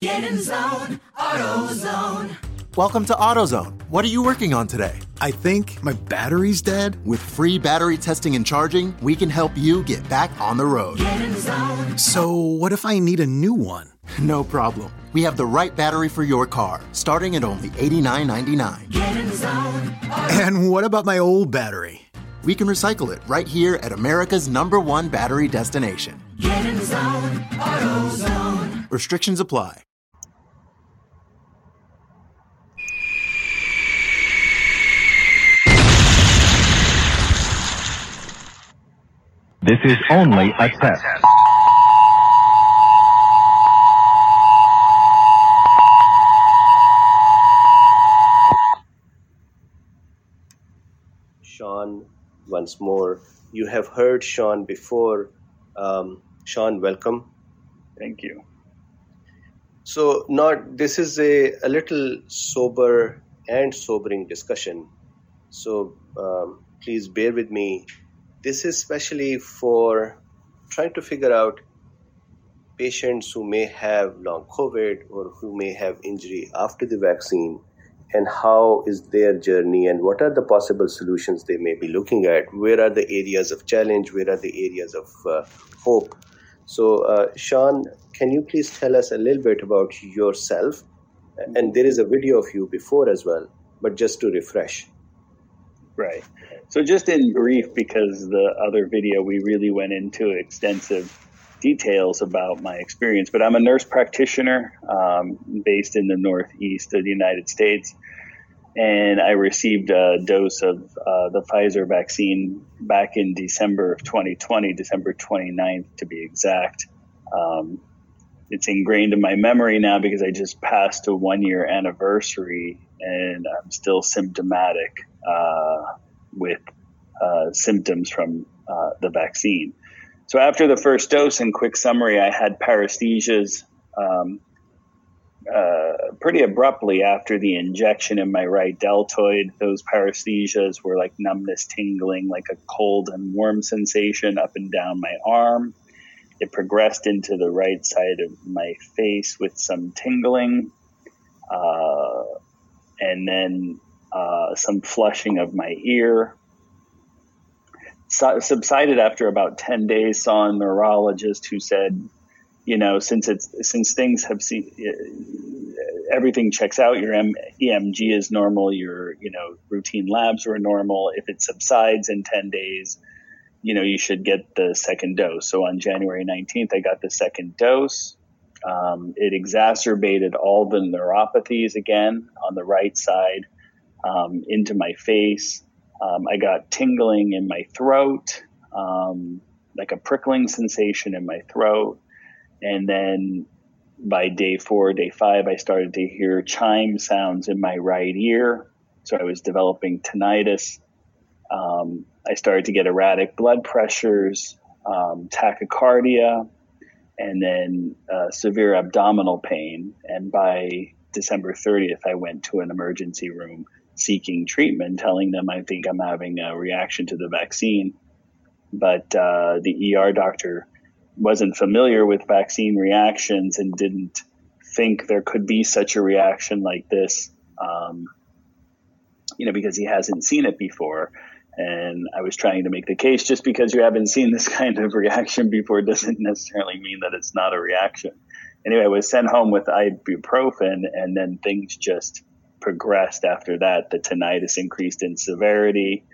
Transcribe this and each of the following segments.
Get in zone, AutoZone. Welcome to AutoZone. What are you working on today? I think my battery's dead. With free battery testing and charging, we can help you get back on the road. Get in zone. So, what if I need a new one? No problem. We have the right battery for your car, starting at only $89.99. Get in zone. And what about my old battery? We can recycle it right here at America's number one battery destination. Get in zone, AutoZone. Restrictions apply. This is only a test. Sean once more. You have heard Sean before. Um, Sean, welcome. Thank you. So, not this is a, a little sober and sobering discussion. So, um, please bear with me. This is especially for trying to figure out patients who may have long COVID or who may have injury after the vaccine and how is their journey and what are the possible solutions they may be looking at. Where are the areas of challenge? Where are the areas of uh, hope? So uh, sean can you please tell us a little bit about yourself? And there is a video of you before as well but just to refresh. Right. So, just in brief, because the other video we really went into extensive details about my experience, but I'm a nurse practitioner um, based in the Northeast of the United States. And I received a dose of uh, the Pfizer vaccine back in December of 2020, December 29th to be exact. Um, it's ingrained in my memory now because I just passed a one year anniversary and I'm still symptomatic uh, with uh, symptoms from uh, the vaccine. So after the first dose, in quick summary, I had paresthesias um, uh, pretty abruptly after the injection in my right deltoid. Those paresthesias were like numbness, tingling, like a cold and warm sensation up and down my arm. It progressed into the right side of my face with some tingling, uh, and then uh, some flushing of my ear. So, subsided after about 10 days, saw a neurologist who said, you know, since it's, since things have seen, everything checks out, your M- EMG is normal, your, you know, routine labs were normal. If it subsides in 10 days, you know, you should get the second dose. So on January 19th, I got the second dose. Um, it exacerbated all the neuropathies again on the right side um, into my face. Um, I got tingling in my throat, um, like a prickling sensation in my throat. And then by day four, day five, I started to hear chime sounds in my right ear. So I was developing tinnitus. Um, I started to get erratic blood pressures, um, tachycardia, and then uh, severe abdominal pain. And by December 30th, I went to an emergency room seeking treatment, telling them I think I'm having a reaction to the vaccine. But uh, the ER doctor wasn't familiar with vaccine reactions and didn't think there could be such a reaction like this, um, you know, because he hasn't seen it before. And I was trying to make the case just because you haven't seen this kind of reaction before doesn't necessarily mean that it's not a reaction. Anyway, I was sent home with ibuprofen, and then things just progressed after that. The tinnitus increased in severity,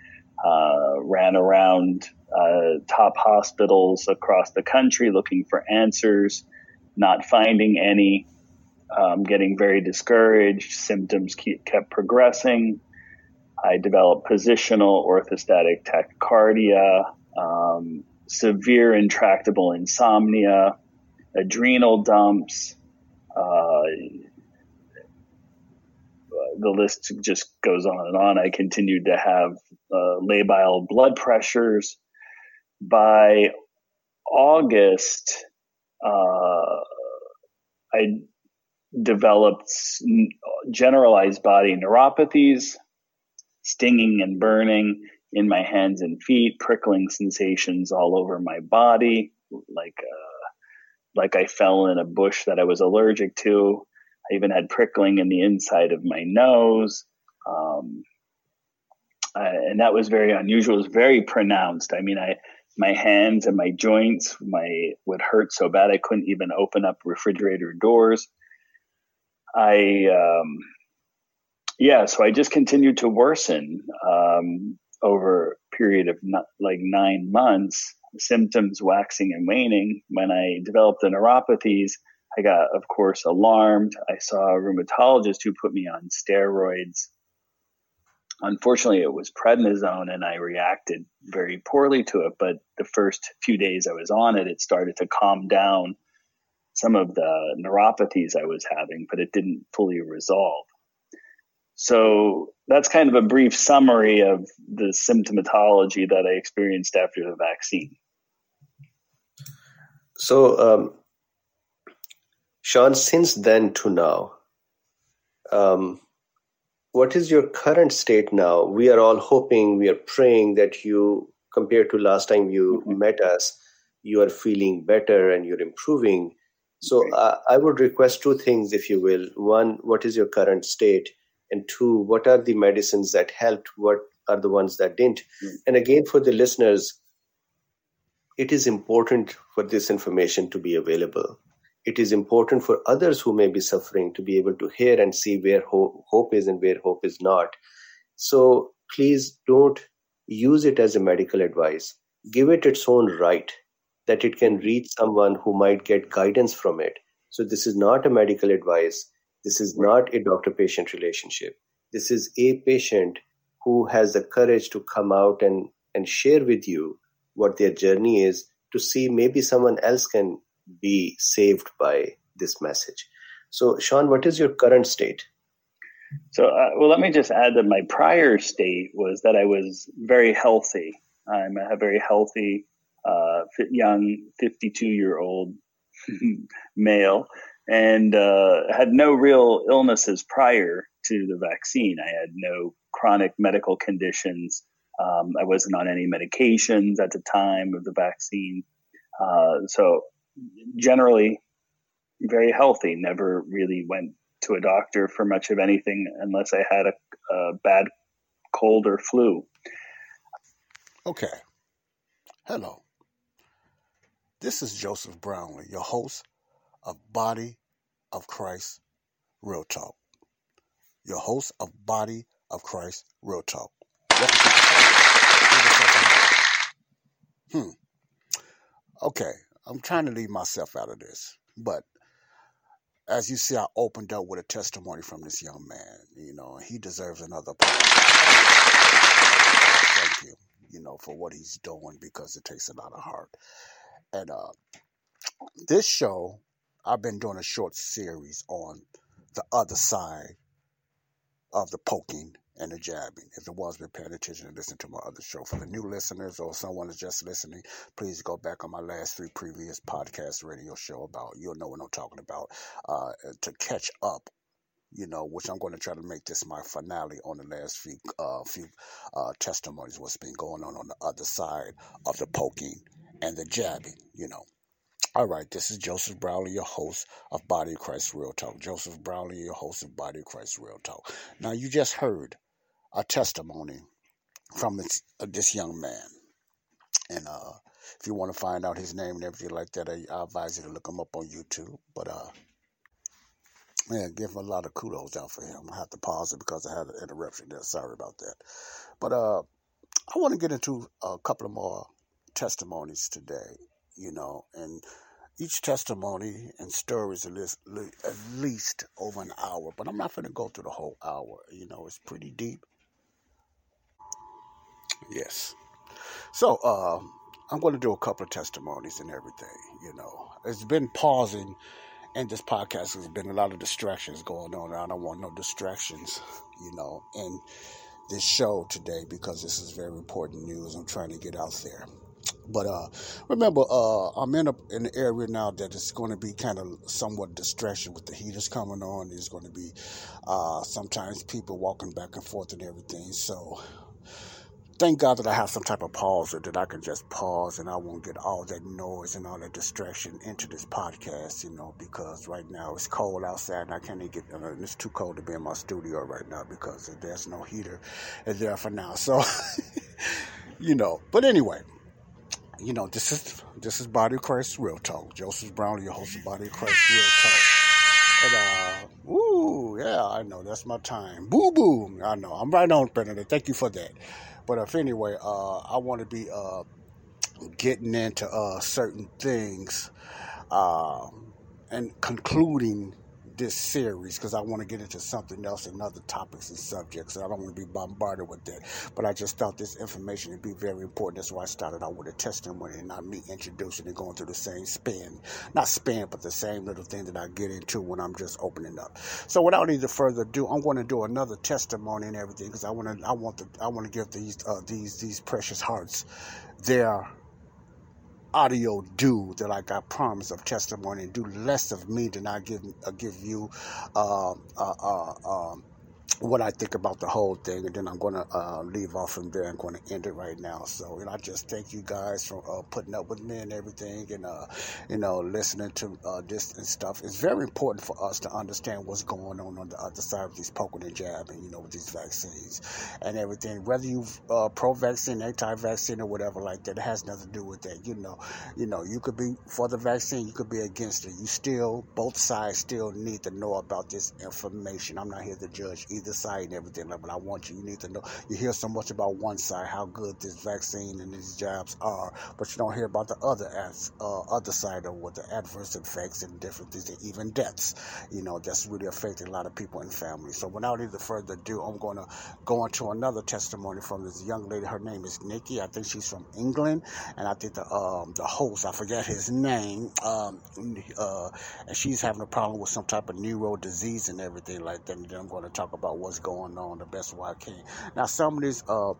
uh, ran around uh, top hospitals across the country looking for answers, not finding any, um, getting very discouraged. Symptoms keep, kept progressing. I developed positional orthostatic tachycardia, um, severe intractable insomnia, adrenal dumps. Uh, the list just goes on and on. I continued to have uh, labile blood pressures. By August, uh, I developed generalized body neuropathies, stinging and burning in my hands and feet, prickling sensations all over my body, like uh, like I fell in a bush that I was allergic to. I even had prickling in the inside of my nose. Um, uh, and that was very unusual. It was very pronounced. I mean, I my hands and my joints my would hurt so bad I couldn't even open up refrigerator doors. I um, yeah, so I just continued to worsen um, over a period of not, like nine months. Symptoms waxing and waning. When I developed the neuropathies, I got, of course, alarmed. I saw a rheumatologist who put me on steroids. Unfortunately it was prednisone and i reacted very poorly to it but the first few days i was on it it started to calm down some of the neuropathies i was having but it didn't fully resolve. So that's kind of a brief summary of the symptomatology that i experienced after the vaccine. So, um, Sean, since then to now, um, what is your current state now? We are all hoping, we are praying that you, compared to last time you met us, you are feeling better and you're improving. So, uh, I would request two things, if you will. One, what is your current state? And two, what are the medicines that helped? What are the ones that didn't? And again, for the listeners, it is important for this information to be available. It is important for others who may be suffering to be able to hear and see where ho- hope is and where hope is not. So please don't use it as a medical advice. Give it its own right that it can reach someone who might get guidance from it. So this is not a medical advice. This is not a doctor patient relationship. This is a patient who has the courage to come out and, and share with you what their journey is to see maybe someone else can be saved by this message. So, Sean, what is your current state? So, uh, well, let me just add that my prior state was that I was very healthy. I'm a very healthy, uh, young, 52 year old male and uh, had no real illnesses prior to the vaccine. I had no chronic medical conditions. Um, I wasn't on any medications at the time of the vaccine. Uh, so, generally, very healthy. Never really went to a doctor for much of anything unless I had a, a bad cold or flu. Okay. Hello. This is Joseph Brownlee, your host of Body of Christ Real Talk. Your host of Body of Christ Real Talk. Hmm. Okay. I'm trying to leave myself out of this, but as you see, I opened up with a testimony from this young man. You know, he deserves another. Thank you, you know, for what he's doing because it takes a lot of heart. And uh, this show, I've been doing a short series on the other side of the poking and the jabbing. If the one's been paying attention and listen to my other show, for the new listeners or someone is just listening, please go back on my last three previous podcast radio show about. You'll know what I'm talking about uh, to catch up. You know, which I'm going to try to make this my finale on the last few uh, few uh, testimonies. What's been going on on the other side of the poking and the jabbing. You know. All right, this is Joseph Brownlee, your host of Body of Christ Real Talk. Joseph Brownlee, your host of Body of Christ Real Talk. Now, you just heard a testimony from this, uh, this young man. And uh, if you want to find out his name and everything like that, I, I advise you to look him up on YouTube. But uh, man, give him a lot of kudos out for him. I have to pause it because I had an interruption there. Sorry about that. But uh, I want to get into a couple of more testimonies today, you know, and each testimony and story is at least, at least over an hour, but I'm not going to go through the whole hour. You know, it's pretty deep. Yes. So, uh, I'm going to do a couple of testimonies and everything. You know, it's been pausing, and this podcast has been a lot of distractions going on. I don't want no distractions, you know, in this show today because this is very important news. I'm trying to get out there. But uh, remember, uh, I'm in, a, in an area now that is going to be kind of somewhat distraction with the heaters coming on. There's going to be uh, sometimes people walking back and forth and everything. So thank God that I have some type of pauser that I can just pause and I won't get all that noise and all that distraction into this podcast, you know, because right now it's cold outside and I can't even get, uh, it's too cold to be in my studio right now because there's no heater there for now. So, you know, but anyway, you know, this is this is Body of Christ Real Talk. Joseph Brown, your host of Body of Christ Real Talk. And uh, ooh, yeah, I know that's my time. Boo boo, I know. I'm right on, Benedict. Thank you for that. But if anyway, uh, I want to be uh, getting into uh, certain things um, and concluding this series because I want to get into something else and other topics and subjects. And I don't want to be bombarded with that. But I just thought this information would be very important. That's why I started out with a testimony and not me introducing and going through the same spin. Not spin, but the same little thing that I get into when I'm just opening up. So without any further ado, I'm going to do another testimony and everything because I want to I want to I want to give these uh, these these precious hearts their audio do that I got promise of testimony and do less of me than I give uh, give you uh, uh, uh, um, what I think about the whole thing, and then I'm going to uh, leave off from there. I'm going to end it right now. So, and I just thank you guys for uh, putting up with me and everything, and uh, you know, listening to uh, this and stuff. It's very important for us to understand what's going on on the other side of these poking and jabbing, you know, with these vaccines and everything. Whether you uh, pro-vaccine, anti-vaccine, or whatever like that, it has nothing to do with that. You know, you know, you could be for the vaccine, you could be against it. You still, both sides still need to know about this information. I'm not here to judge either side and everything, but I want you, you need to know. You hear so much about one side, how good this vaccine and these jobs are, but you don't hear about the other as, uh, other side of what the adverse effects and different things, and even deaths. You know, that's really affecting a lot of people and families. So without any further ado, I'm going to go into another testimony from this young lady. Her name is Nikki. I think she's from England, and I think the um, the host, I forget his name, um, uh, and she's having a problem with some type of neuro disease and everything like that. And then I'm going to talk about about what's going on the best way I can. Now, some of these uh,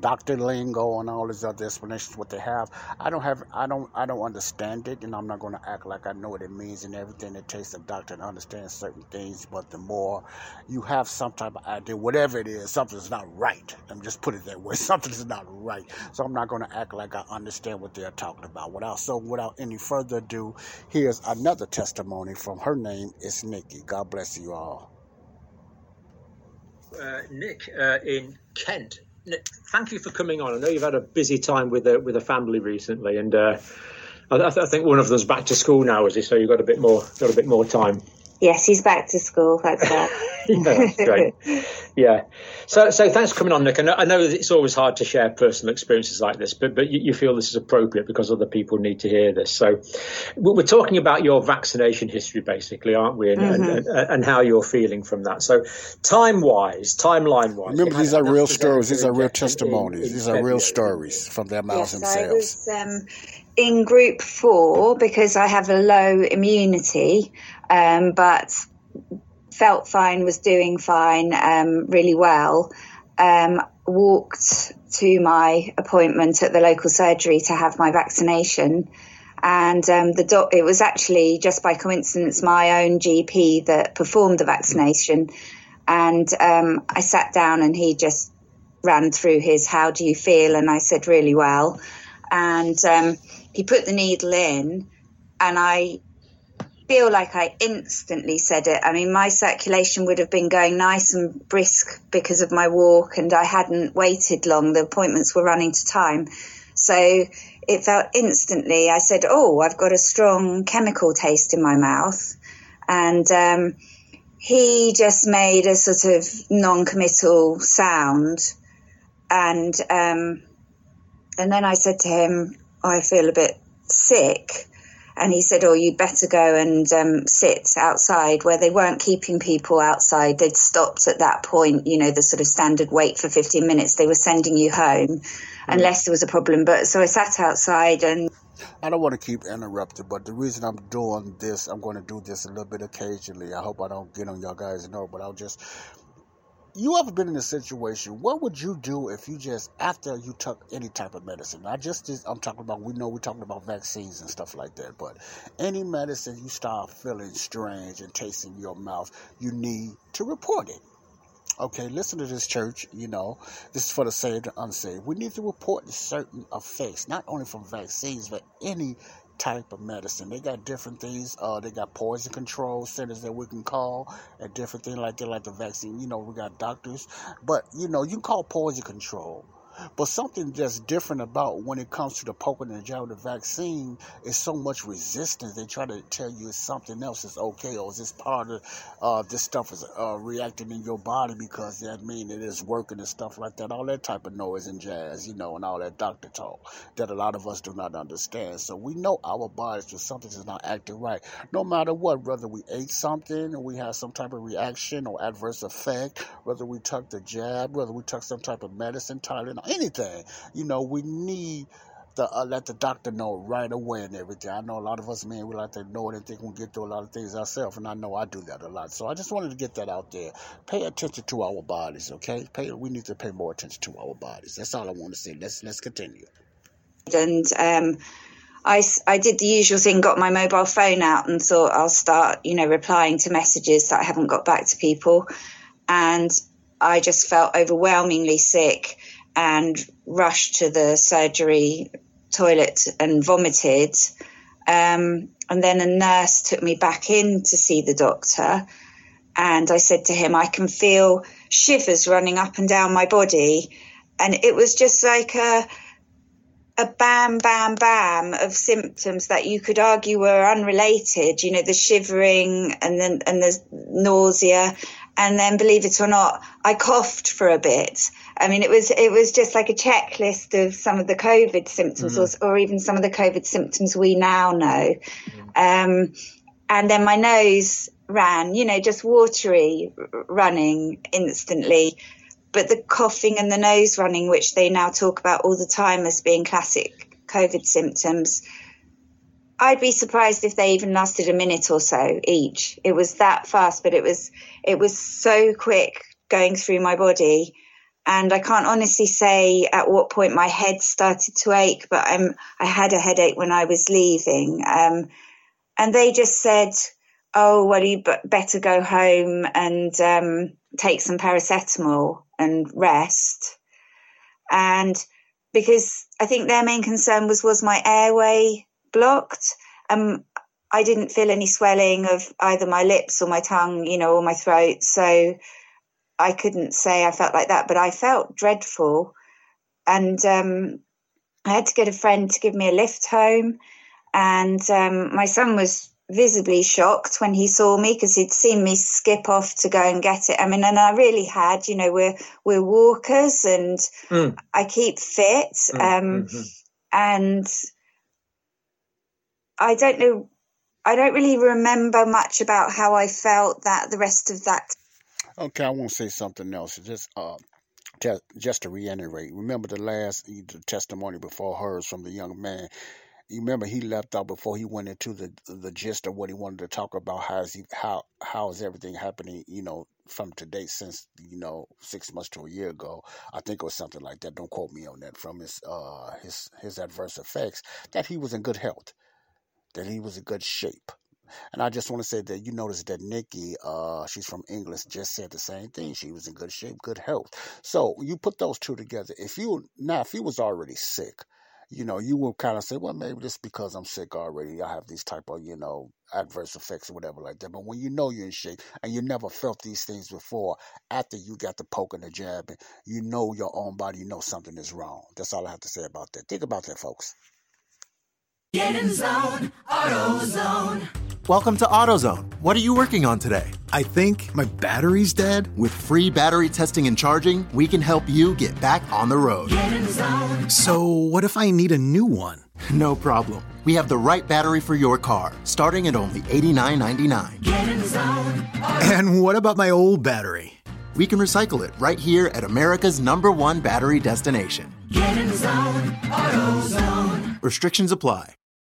doctor lingo and all these other explanations what they have i don't have i don't i don't understand it and i'm not going to act like i know what it means and everything it takes a doctor to understand certain things but the more you have some type of idea whatever it is something's not right. Me just put it that way something's not right. So i'm not going to act like i understand what they're talking about. Without so without any further ado here's another testimony from her name is nikki. God bless you all uh, Nick uh, in Kent. Nick, thank you for coming on. I know you've had a busy time with a with a family recently, and uh, I, I, think one of them's back to school now, is he? So you've got a bit more got a bit more time. Yes, he's back to school. That's that. yeah, that's great. Yeah. So, so thanks for coming on, Nick. I know, I know it's always hard to share personal experiences like this, but but you, you, feel this is appropriate because other people need to hear this. So, we're talking about your vaccination history, basically, aren't we? And, mm-hmm. and, and, and, how you're feeling from that. So, time wise, timeline wise. Remember, these are real stories. These are real testimonies. In, in these are real stories from their mouths yes, themselves. I was um, in group four because I have a low immunity, um, but felt fine, was doing fine, um, really well. Um, walked to my appointment at the local surgery to have my vaccination. And um, the doc- it was actually just by coincidence my own GP that performed the vaccination. And um, I sat down and he just ran through his how do you feel? And I said, really well. And um, he put the needle in, and I feel like I instantly said it. I mean, my circulation would have been going nice and brisk because of my walk, and I hadn't waited long. The appointments were running to time. So it felt instantly, I said, Oh, I've got a strong chemical taste in my mouth. And um, he just made a sort of non committal sound. And, um, and then I said to him, I feel a bit sick and he said, "Oh, you'd better go and um, sit outside." Where they weren't keeping people outside, they'd stopped at that point. You know, the sort of standard wait for fifteen minutes. They were sending you home, unless there was a problem. But so I sat outside and. I don't want to keep interrupting, but the reason I'm doing this, I'm going to do this a little bit occasionally. I hope I don't get on y'all guys' nerve, but I'll just you ever been in a situation what would you do if you just after you took any type of medicine not just this i'm talking about we know we're talking about vaccines and stuff like that but any medicine you start feeling strange and tasting your mouth you need to report it Okay, listen to this, church. You know, this is for the saved and unsaved. We need to report certain effects, not only from vaccines, but any type of medicine. They got different things. Uh, they got poison control centers that we can call and different things like that, like the vaccine. You know, we got doctors, but you know, you can call poison control. But something that's different about when it comes to the poking and jab the vaccine is so much resistance. They try to tell you it's something else is okay or is this part of uh, this stuff is uh, reacting in your body because that mean it is working and stuff like that. All that type of noise and jazz, you know, and all that doctor talk that a lot of us do not understand. So we know our bodies when something is not acting right. No matter what, whether we ate something or we had some type of reaction or adverse effect, whether we took the jab, whether we took some type of medicine, Tylenol, anything. You know, we need to uh, let the doctor know right away and everything. I know a lot of us men, we like to know it and think we can get through a lot of things ourselves, and I know I do that a lot. So I just wanted to get that out there. Pay attention to our bodies, okay? Pay, we need to pay more attention to our bodies. That's all I want to say. Let's let's continue. And um, I, I did the usual thing, got my mobile phone out and thought I'll start, you know, replying to messages that I haven't got back to people. And I just felt overwhelmingly sick and rushed to the surgery toilet and vomited. Um, and then a nurse took me back in to see the doctor. And I said to him, I can feel shivers running up and down my body. And it was just like a, a bam, bam, bam of symptoms that you could argue were unrelated. You know, the shivering and then and the nausea, and then believe it or not, I coughed for a bit. I mean, it was it was just like a checklist of some of the COVID symptoms, mm-hmm. or, or, even some of the COVID symptoms we now know. Mm-hmm. Um, and then my nose ran, you know, just watery, running instantly. But the coughing and the nose running, which they now talk about all the time as being classic COVID symptoms, I'd be surprised if they even lasted a minute or so each. It was that fast, but it was it was so quick going through my body and I can't honestly say at what point my head started to ache, but I'm, I had a headache when I was leaving. Um, and they just said, oh, well, you better go home and um, take some paracetamol and rest. And because I think their main concern was, was my airway blocked? Um, I didn't feel any swelling of either my lips or my tongue, you know, or my throat. So I couldn't say I felt like that, but I felt dreadful. And um, I had to get a friend to give me a lift home. And um, my son was visibly shocked when he saw me because he'd seen me skip off to go and get it. I mean, and I really had, you know, we're we're walkers and mm. I keep fit. Mm. Um, mm-hmm. And I don't know, I don't really remember much about how I felt that the rest of that Okay, I want to say something else. Just uh, just, just to reiterate, remember the last the testimony before hers from the young man. You remember he left out before he went into the the gist of what he wanted to talk about. How is he how how is everything happening? You know, from today since you know six months to a year ago. I think it was something like that. Don't quote me on that. From his uh his his adverse effects, that he was in good health, that he was in good shape. And I just want to say that you notice that Nikki, uh, she's from England, just said the same thing. She was in good shape, good health. So you put those two together. If you now, if you was already sick, you know, you will kind of say, well, maybe this because I'm sick already. I have these type of, you know, adverse effects or whatever like that. But when you know you're in shape and you never felt these things before, after you got the poke and the jab, you know your own body, you know something is wrong. That's all I have to say about that. Think about that, folks. Get in zone, AutoZone. Welcome to AutoZone. What are you working on today? I think my battery's dead. With free battery testing and charging, we can help you get back on the road. Get in zone. So, what if I need a new one? No problem. We have the right battery for your car, starting at only $89.99. Get in zone, And what about my old battery? We can recycle it right here at America's number one battery destination. Get in zone, AutoZone. Restrictions apply.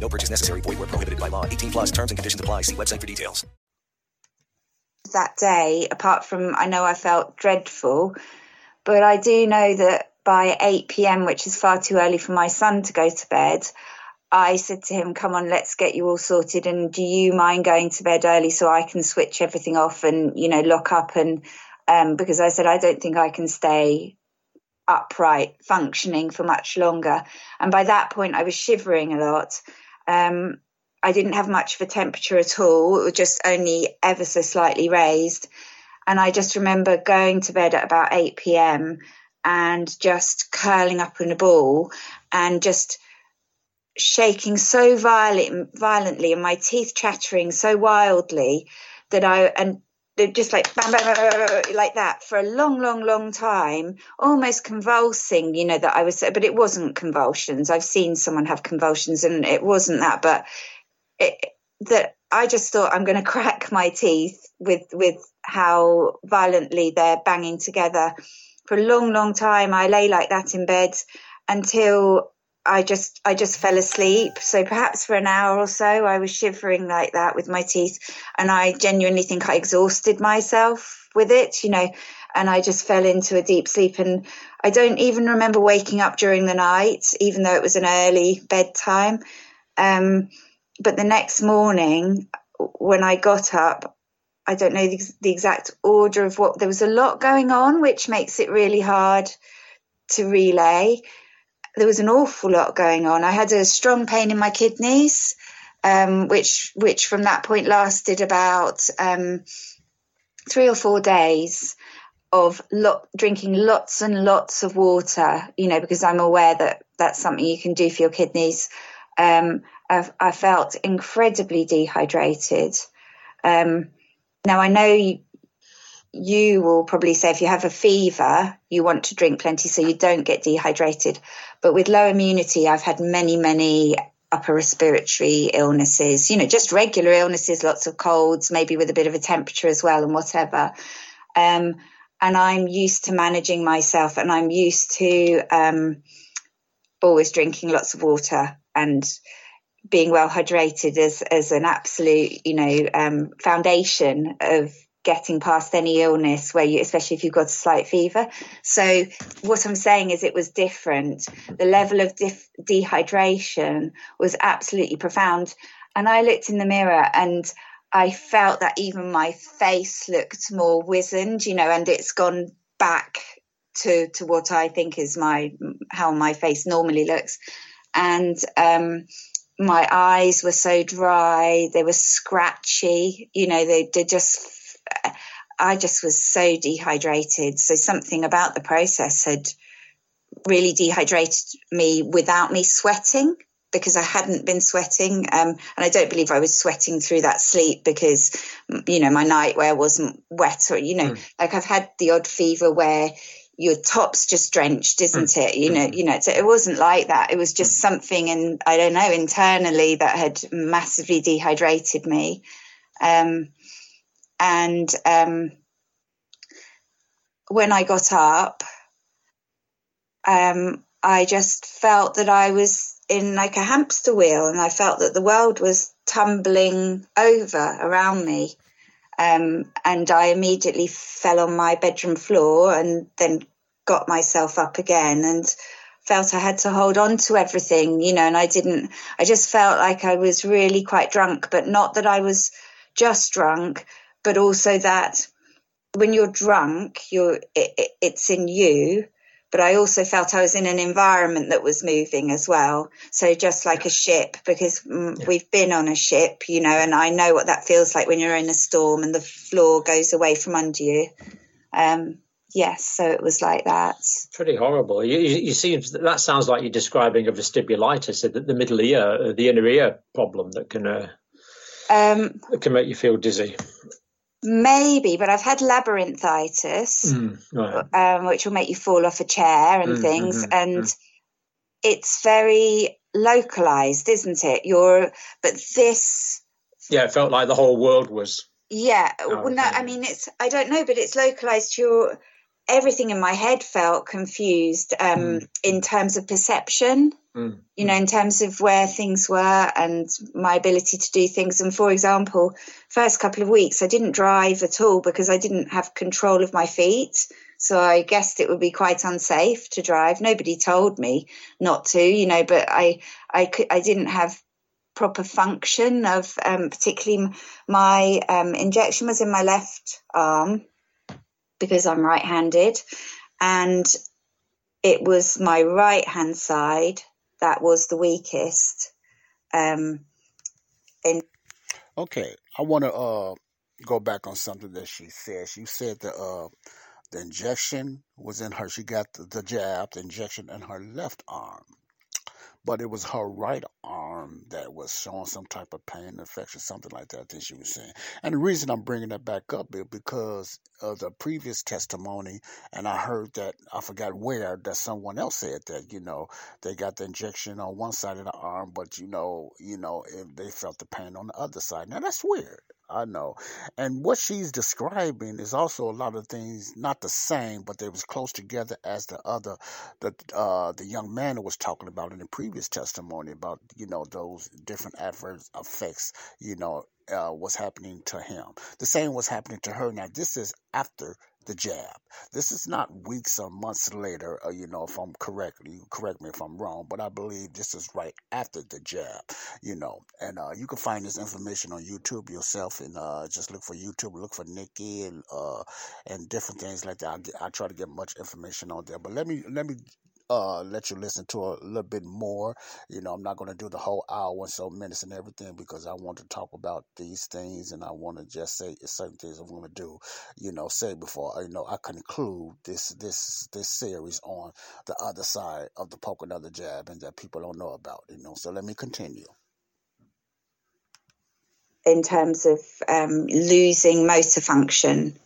No purchase necessary. Void where prohibited by law. 18 plus terms and conditions apply. See website for details. that day, apart from I know I felt dreadful, but I do know that by 8 pm, which is far too early for my son to go to bed, I said to him, Come on, let's get you all sorted. And do you mind going to bed early so I can switch everything off and, you know, lock up? And um, because I said, I don't think I can stay upright functioning for much longer. And by that point, I was shivering a lot. Um, I didn't have much of a temperature at all. It was just only ever so slightly raised. And I just remember going to bed at about 8 p.m. and just curling up in a ball and just shaking so violent, violently and my teeth chattering so wildly that I, and just like bam, bam, bam, like that for a long, long, long time, almost convulsing, you know, that I was, but it wasn't convulsions. I've seen someone have convulsions and it wasn't that, but it, that I just thought I'm going to crack my teeth with, with how violently they're banging together. For a long, long time, I lay like that in bed until I just I just fell asleep. So perhaps for an hour or so I was shivering like that with my teeth and I genuinely think I exhausted myself with it, you know, and I just fell into a deep sleep and I don't even remember waking up during the night even though it was an early bedtime. Um, but the next morning when I got up I don't know the, the exact order of what there was a lot going on which makes it really hard to relay there was an awful lot going on. I had a strong pain in my kidneys, um, which which from that point lasted about um, three or four days of lot, drinking lots and lots of water. You know, because I'm aware that that's something you can do for your kidneys. Um, I, felt incredibly dehydrated. Um, now I know you, you will probably say if you have a fever, you want to drink plenty so you don't get dehydrated. But with low immunity, I've had many, many upper respiratory illnesses, you know, just regular illnesses, lots of colds, maybe with a bit of a temperature as well, and whatever. Um, and I'm used to managing myself and I'm used to um, always drinking lots of water and being well hydrated as, as an absolute, you know, um, foundation of getting past any illness where you especially if you've got a slight fever. So what i'm saying is it was different. The level of dif- dehydration was absolutely profound. And i looked in the mirror and i felt that even my face looked more wizened you know and it's gone back to to what i think is my how my face normally looks. And um my eyes were so dry they were scratchy you know they, they just I just was so dehydrated. So something about the process had really dehydrated me without me sweating because I hadn't been sweating. Um, and I don't believe I was sweating through that sleep because, you know, my nightwear wasn't wet or, you know, mm. like I've had the odd fever where your top's just drenched, isn't mm. it? You know, you know, so it wasn't like that. It was just mm. something in, I don't know, internally that had massively dehydrated me. Um, and um, when I got up, um, I just felt that I was in like a hamster wheel, and I felt that the world was tumbling over around me. Um, and I immediately fell on my bedroom floor and then got myself up again and felt I had to hold on to everything, you know, and I didn't, I just felt like I was really quite drunk, but not that I was just drunk, but also that when you're drunk, you're it, it's in you. But I also felt I was in an environment that was moving as well. So just like a ship, because mm, yeah. we've been on a ship, you know, and I know what that feels like when you're in a storm and the floor goes away from under you. Um, yes, so it was like that. Pretty horrible. You, you, you seem that sounds like you're describing a vestibulitis, the, the middle ear, the inner ear problem that can uh, um, that can make you feel dizzy. Maybe, but I've had labyrinthitis, mm, right. um, which will make you fall off a chair and mm, things, mm, and mm. it's very localized, isn't it? You're, but this Yeah, it felt like the whole world was. Yeah, Oh, well, no, I mean it's I don't know, but it's localized to your everything in my head felt confused um, in terms of perception. Mm. You know, in terms of where things were and my ability to do things. And for example, first couple of weeks I didn't drive at all because I didn't have control of my feet. So I guessed it would be quite unsafe to drive. Nobody told me not to, you know, but I I could I didn't have proper function of um, particularly my um, injection was in my left arm because I'm right handed and it was my right hand side that was the weakest um, in Okay, I want to uh go back on something that she said. She said the uh the injection was in her. She got the, the jab, the injection in her left arm, but it was her right arm that was showing some type of pain, infection, something like that. I think she was saying. And the reason I'm bringing that back up is because of the previous testimony, and I heard that I forgot where that someone else said that you know they got the injection on one side of the arm, but you know, you know, if they felt the pain on the other side. Now that's weird. I know. And what she's describing is also a lot of things not the same, but they was close together as the other the uh the young man was talking about in the previous testimony about, you know, those different adverse effects, you know, uh was happening to him. The same was happening to her. Now this is after the jab. This is not weeks or months later, uh, you know, if I'm correct, you correct me if I'm wrong, but I believe this is right after the jab, you know. And uh, you can find this information on YouTube yourself, and uh, just look for YouTube, look for Nikki, and uh, and different things like that. I, I try to get much information on there, but let me let me uh, let you listen to a little bit more. You know, I'm not going to do the whole hour and so minutes and everything because I want to talk about these things and I want to just say certain things I'm going to do. You know, say before you know I conclude this this this series on the other side of the poke another jab and that people don't know about. You know, so let me continue. in terms of um, losing motor function,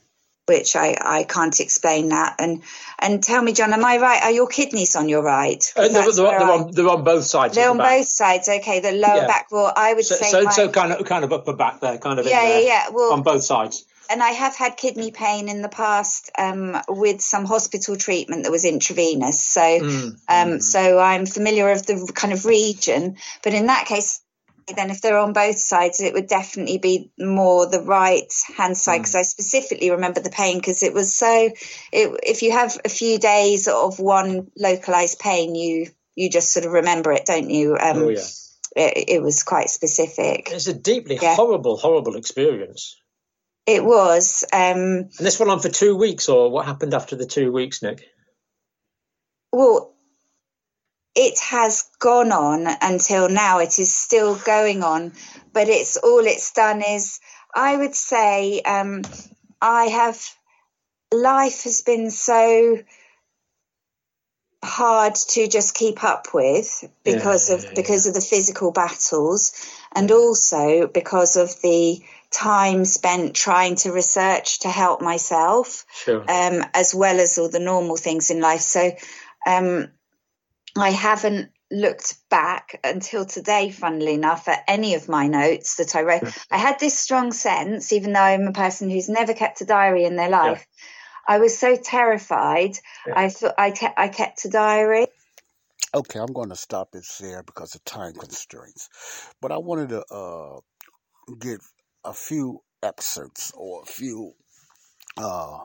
which I, I can't explain that. And and tell me, John, am I right? Are your kidneys on your right? Uh, they're, they're, where they're on, they're on both sides. they're on back. both sides. Okay, the lower Yeah. back. Well, I would So, say so, my, so kind of kind of upper back there, kind of yeah, yeah, yeah. Well, on both sides. and I have had kidney pain in the past um, with some hospital treatment that was intravenous. So, Mm. um, so I'm familiar of the kind of region. But in that case, then if they're on both sides, it would definitely be more the right hand side because I specifically remember the pain because it was so. It, if you have a few days of one localized pain, you you just sort of remember it, don't you? Um, oh yeah, it, it was quite specific. it's a deeply Yeah. horrible, horrible experience. It was. Um, And this went on for two weeks, or what happened after the two weeks, Nick? Well, it has gone on until now. It is still going on, but it's all it's done is, I would say, um, I have, life has been so hard to just keep up with because Yeah, of yeah, yeah. because of the physical battles and also because of the time spent trying to research to help myself Sure. um, as well as all the normal things in life. So um, I haven't looked back until today, funnily enough, at any of my notes that I wrote. I had this strong sense, even though I'm a person who's never kept a diary in their life. I was so terrified. Yeah. I thought I kept I kept a diary. Okay, I'm going to stop it there because of time constraints. But I wanted to uh, get a few excerpts or a few uh,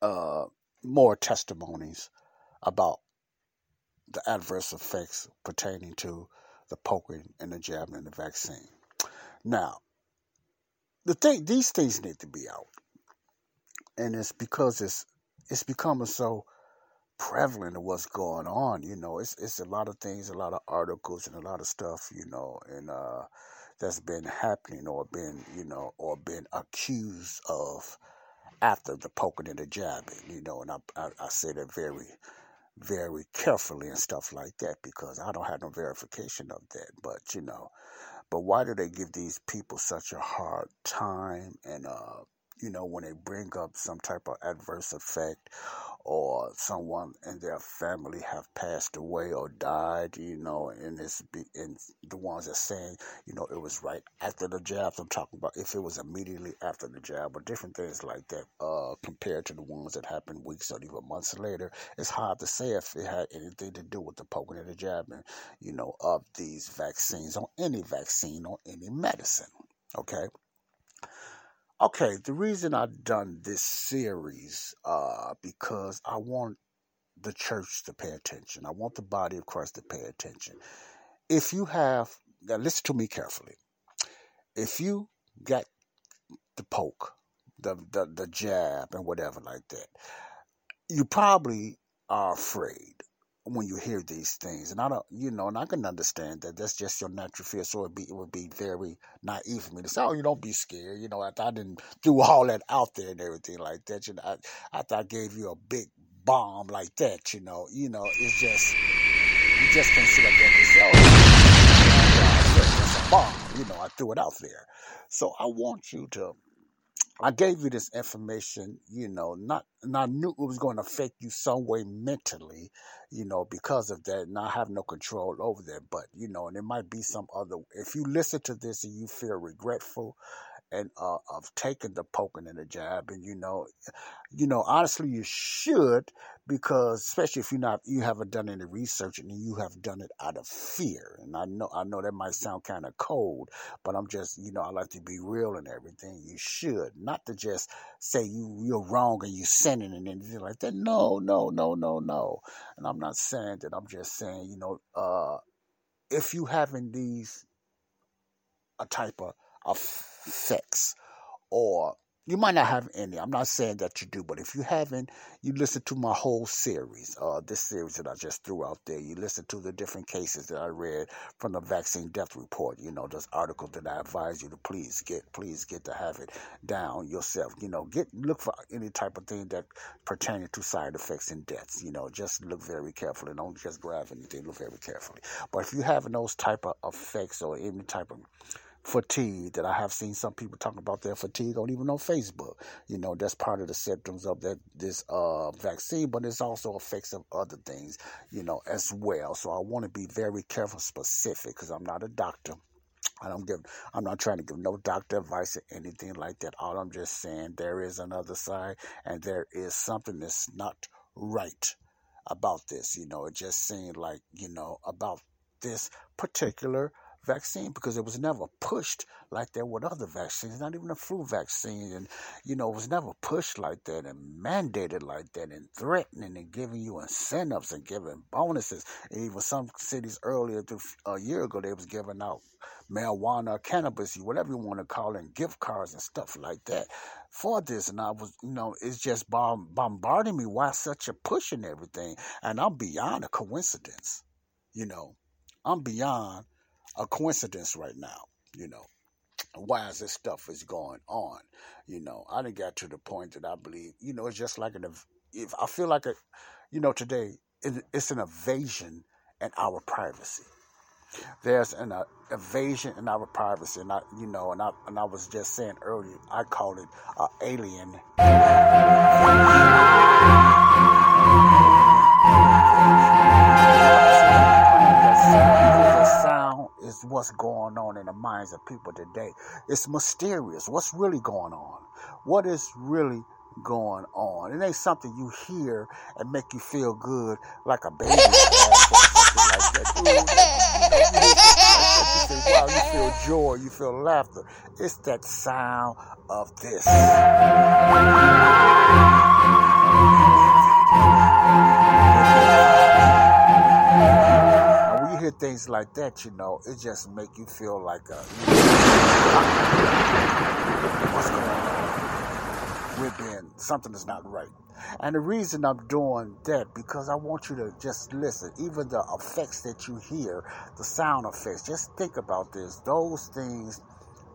uh, more testimonies about the adverse effects pertaining to the poking and the jabbing and the vaccine. Now, the thing, these things need to be out, and it's because it's it's becoming so prevalent of what's going on. You know, it's it's a lot of things, a lot of articles, and a lot of stuff. You know, and uh, that's been happening or been you know or been accused of after the poking and the jabbing. You know, and I I, I say that very very carefully and stuff like that because I don't have no verification of that. But you know, but why do they give these people such a hard time and uh you know, when they bring up some type of adverse effect or someone in their family have passed away or died, you know, and it's be, and the ones that saying, you know, it was right after the jabs. I'm talking about if it was immediately after the jab or different things like that, uh, compared to the ones that happened weeks or even months later. It's hard to say if it had anything to do with the poking and the jabbing, you know, of these vaccines on any vaccine or any medicine. Okay. Okay, the reason I've done this series, uh, because I want the church to pay attention. I want the body of Christ to pay attention. If you have, now listen to me carefully. If you got the poke, the, the, the jab, and whatever like that, you probably are afraid when you hear these things. And I don't, you know, and I can understand that that's just your natural fear. So it'd be, it would be very naive for me to say, oh, you don't be scared. You know, after I didn't do all that out there and everything like that, you know, I, after I gave you a big bomb like that, you know, you know, it's just, you just can't sit up there and say, oh, it's a bomb. You know, I threw it out there. So I want you to I gave you this information, you know, not and I knew it was going to affect you some way mentally, you know, because of that, and I have no control over that. But you know, and it might be some other. If you listen to this and you feel regretful, and uh, of taking the poking and the jab, and you know, you know, honestly, you should because especially if you're not, you haven't done any research and you have done it out of fear. And I know, I know that might sound kind of cold, but I'm just, you know, I like to be real and everything. You should not to just say you you're wrong and you're sinning and anything like that. No, no, no, no, no. And I'm not saying that. I'm just saying, you know, uh, if you having these a type of effects or you might not have any. I'm not saying that you do, but if you haven't, you listen to my whole series, uh, this series that I just threw out there. You listen to the different cases that I read from the vaccine death report. You know, this article that I advise you to please get, please get to have it down yourself. You know, get look for any type of thing that pertaining to side effects and deaths. You know, just look very carefully. Don't just grab anything. Look very carefully. But if you have those type of effects or any type of fatigue that I have seen some people talking about their fatigue on even on Facebook. You know, that's part of the symptoms of that this uh, vaccine, but it's also effects of other things, you know, as well. So I want to be very careful, specific, because I'm not a doctor. I don't give. I'm not trying to give no doctor advice or anything like that. All I'm just saying there is another side, and there is something that's not right about this. You know, it just seemed like you know about this particular vaccine because it was never pushed like that with other vaccines, not even the flu vaccine. And, you know, it was never pushed like that and mandated like that and threatening and giving you incentives and giving bonuses. Even some cities earlier, a year ago, they was giving out marijuana, cannabis, whatever you want to call it, gift cards and stuff like that for this. And I was, you know, it's just bomb- bombarding me. Why such a push and everything? And I'm beyond a coincidence, you know. I'm beyond a coincidence right now, you know. Why is this stuff is going on? You know, I didn't get to the point that I believe, you know, it's just like an, if I feel like a, you know, today it's an evasion in our privacy. There's an uh, evasion in our privacy, and I, you know, and I, and I was just saying earlier, I call it uh, alien. What's going on in the minds of people today. It's mysterious. What's really going on? What is really going on? It ain't something you hear and make you feel good like a baby you feel joy, you feel laughter. It's that sound of this hear things like that, you know, it just make you feel like a, you know, what's going on? We're being something is not right. And the reason I'm doing that because I want you to just listen. Even the effects that you hear, the sound effects, just think about this. Those things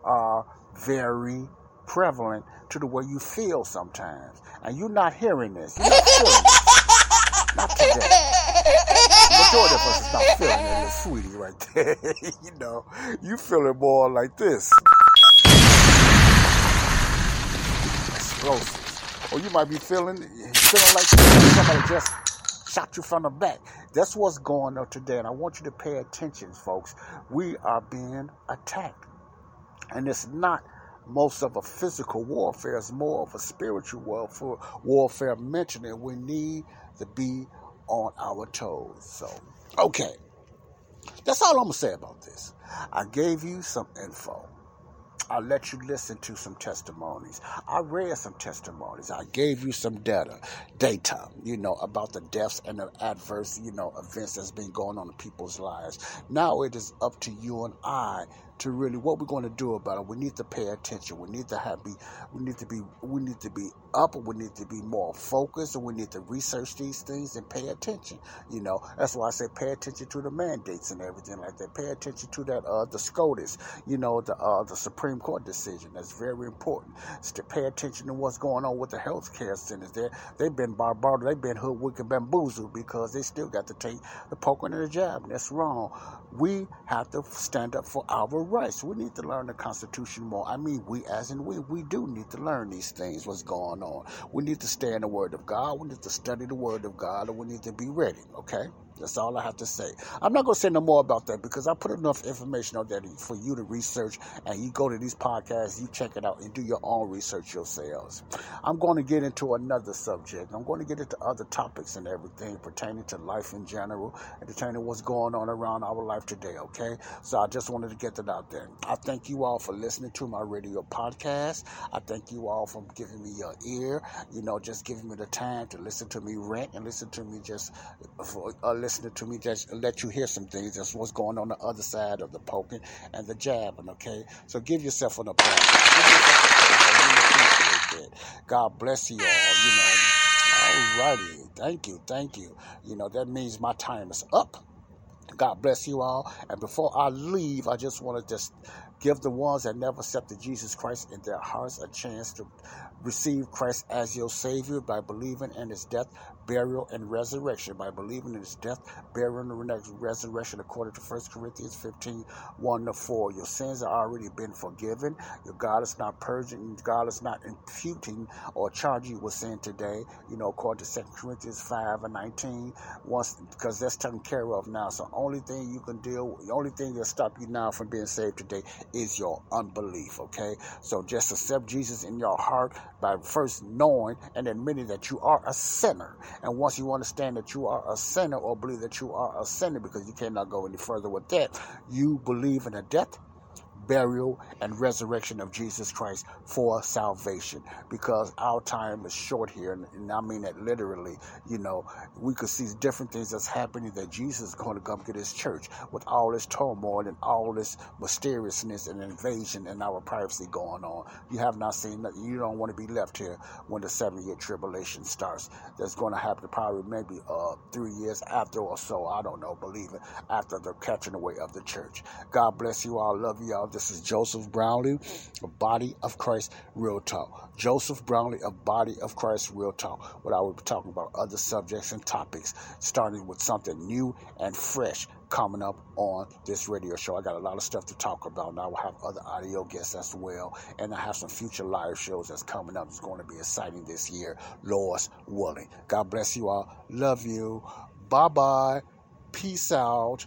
are very prevalent to the way you feel sometimes. And you're not hearing this. You're not feeling this. Not today of us is not feeling it, little sweetie, right there. you know, you feel it more like this. explosives. Or oh, you might be feeling feeling like somebody just shot you from the back. That's what's going on today, and I want you to pay attention, folks. We are being attacked, and it's not most of a physical warfare; it's more of a spiritual warfare. Warfare mentioning we need to be on our toes. So, okay, that's all I'm gonna say about this. I gave you some info. I let you listen to some testimonies. I read some testimonies. I gave you some data, data, you know, about the deaths and the adverse, you know, events that's been going on in people's lives. Now it is up to you and I to really what we're going to do about it. We need to pay attention. We need to have be we need to be we need to be up. We need to be more focused, and we need to research these things and pay attention. You know, that's why I say pay attention to the mandates and everything like that. Pay attention to that uh the SCOTUS, you know, the uh the Supreme Court decision. That's very important. It's to pay attention to what's going on with the health care centers. There they've been barbared, they've been hoodwinked and bamboozled because they still got to take the poking and the jab. And that's wrong. We have to stand up for our rights. We need to learn the Constitution more. I mean, we as in we, we do need to learn these things, what's going on. We need to stay in the Word of God. We need to study the Word of God, and we need to be ready, okay? That's all I have to say. I'm not going to say no more about that because I put enough information out there for you to research and you go to these podcasts, you check it out and do your own research yourselves. I'm going to get into another subject. I'm going to get into other topics and everything pertaining to life in general and pertaining what's going on around our life today, okay? So I just wanted to get that out there. I thank you all for listening to my radio podcast. I thank you all for giving me your ear, you know, just giving me the time to listen to me rant and listen to me just for, a uh, listening to me just let you hear some things. That's what's going on the other side of the poking and the jabbing, okay? So give yourself an applause. God bless you all, you know. Alrighty. Thank you, thank you. You know, that means my time is up. God bless you all. And before I leave, I just want to just give the ones that never accepted Jesus Christ in their hearts a chance to receive Christ as your Savior by believing in His death, burial, and resurrection. By believing in His death, burial, and resurrection, according to 1 Corinthians 15 1 to 4. Your sins have already been forgiven. Your God is not purging, God is not imputing or charging you with sin today, you know, according to 2 Corinthians 5 and 19. Once, because that's taken care of now. So, only thing you can deal the only thing that stop you now from being saved today is your unbelief, okay? So, just accept Jesus in your heart by first knowing and admitting that you are a sinner. And once you understand that you are a sinner or believe that you are a sinner, because you cannot go any further with that, you believe in a death burial, and resurrection of Jesus Christ for salvation. Because our time is short here, and, I mean that literally. You know, we could see different things that's happening that Jesus is going to come get his church with all this turmoil and all this mysteriousness and invasion and our privacy going on. You have not seen that. You don't want to be left here when the seven year tribulation starts. That's going to happen probably maybe uh, three years after or so. I don't know, believe it, after the catching away of the church. God bless you all. Love you all. This is Joseph Brownlee, a Body of Christ Real Talk. Joseph Brownlee, a Body of Christ Real Talk. What I will be talking about other subjects and topics, starting with something new and fresh coming up on this radio show. I got a lot of stuff to talk about. Now I will have other audio guests as well, and I have some future live shows that's coming up. It's going to be exciting this year. Lord's willing. God bless you all. Love you. Bye bye. Peace out.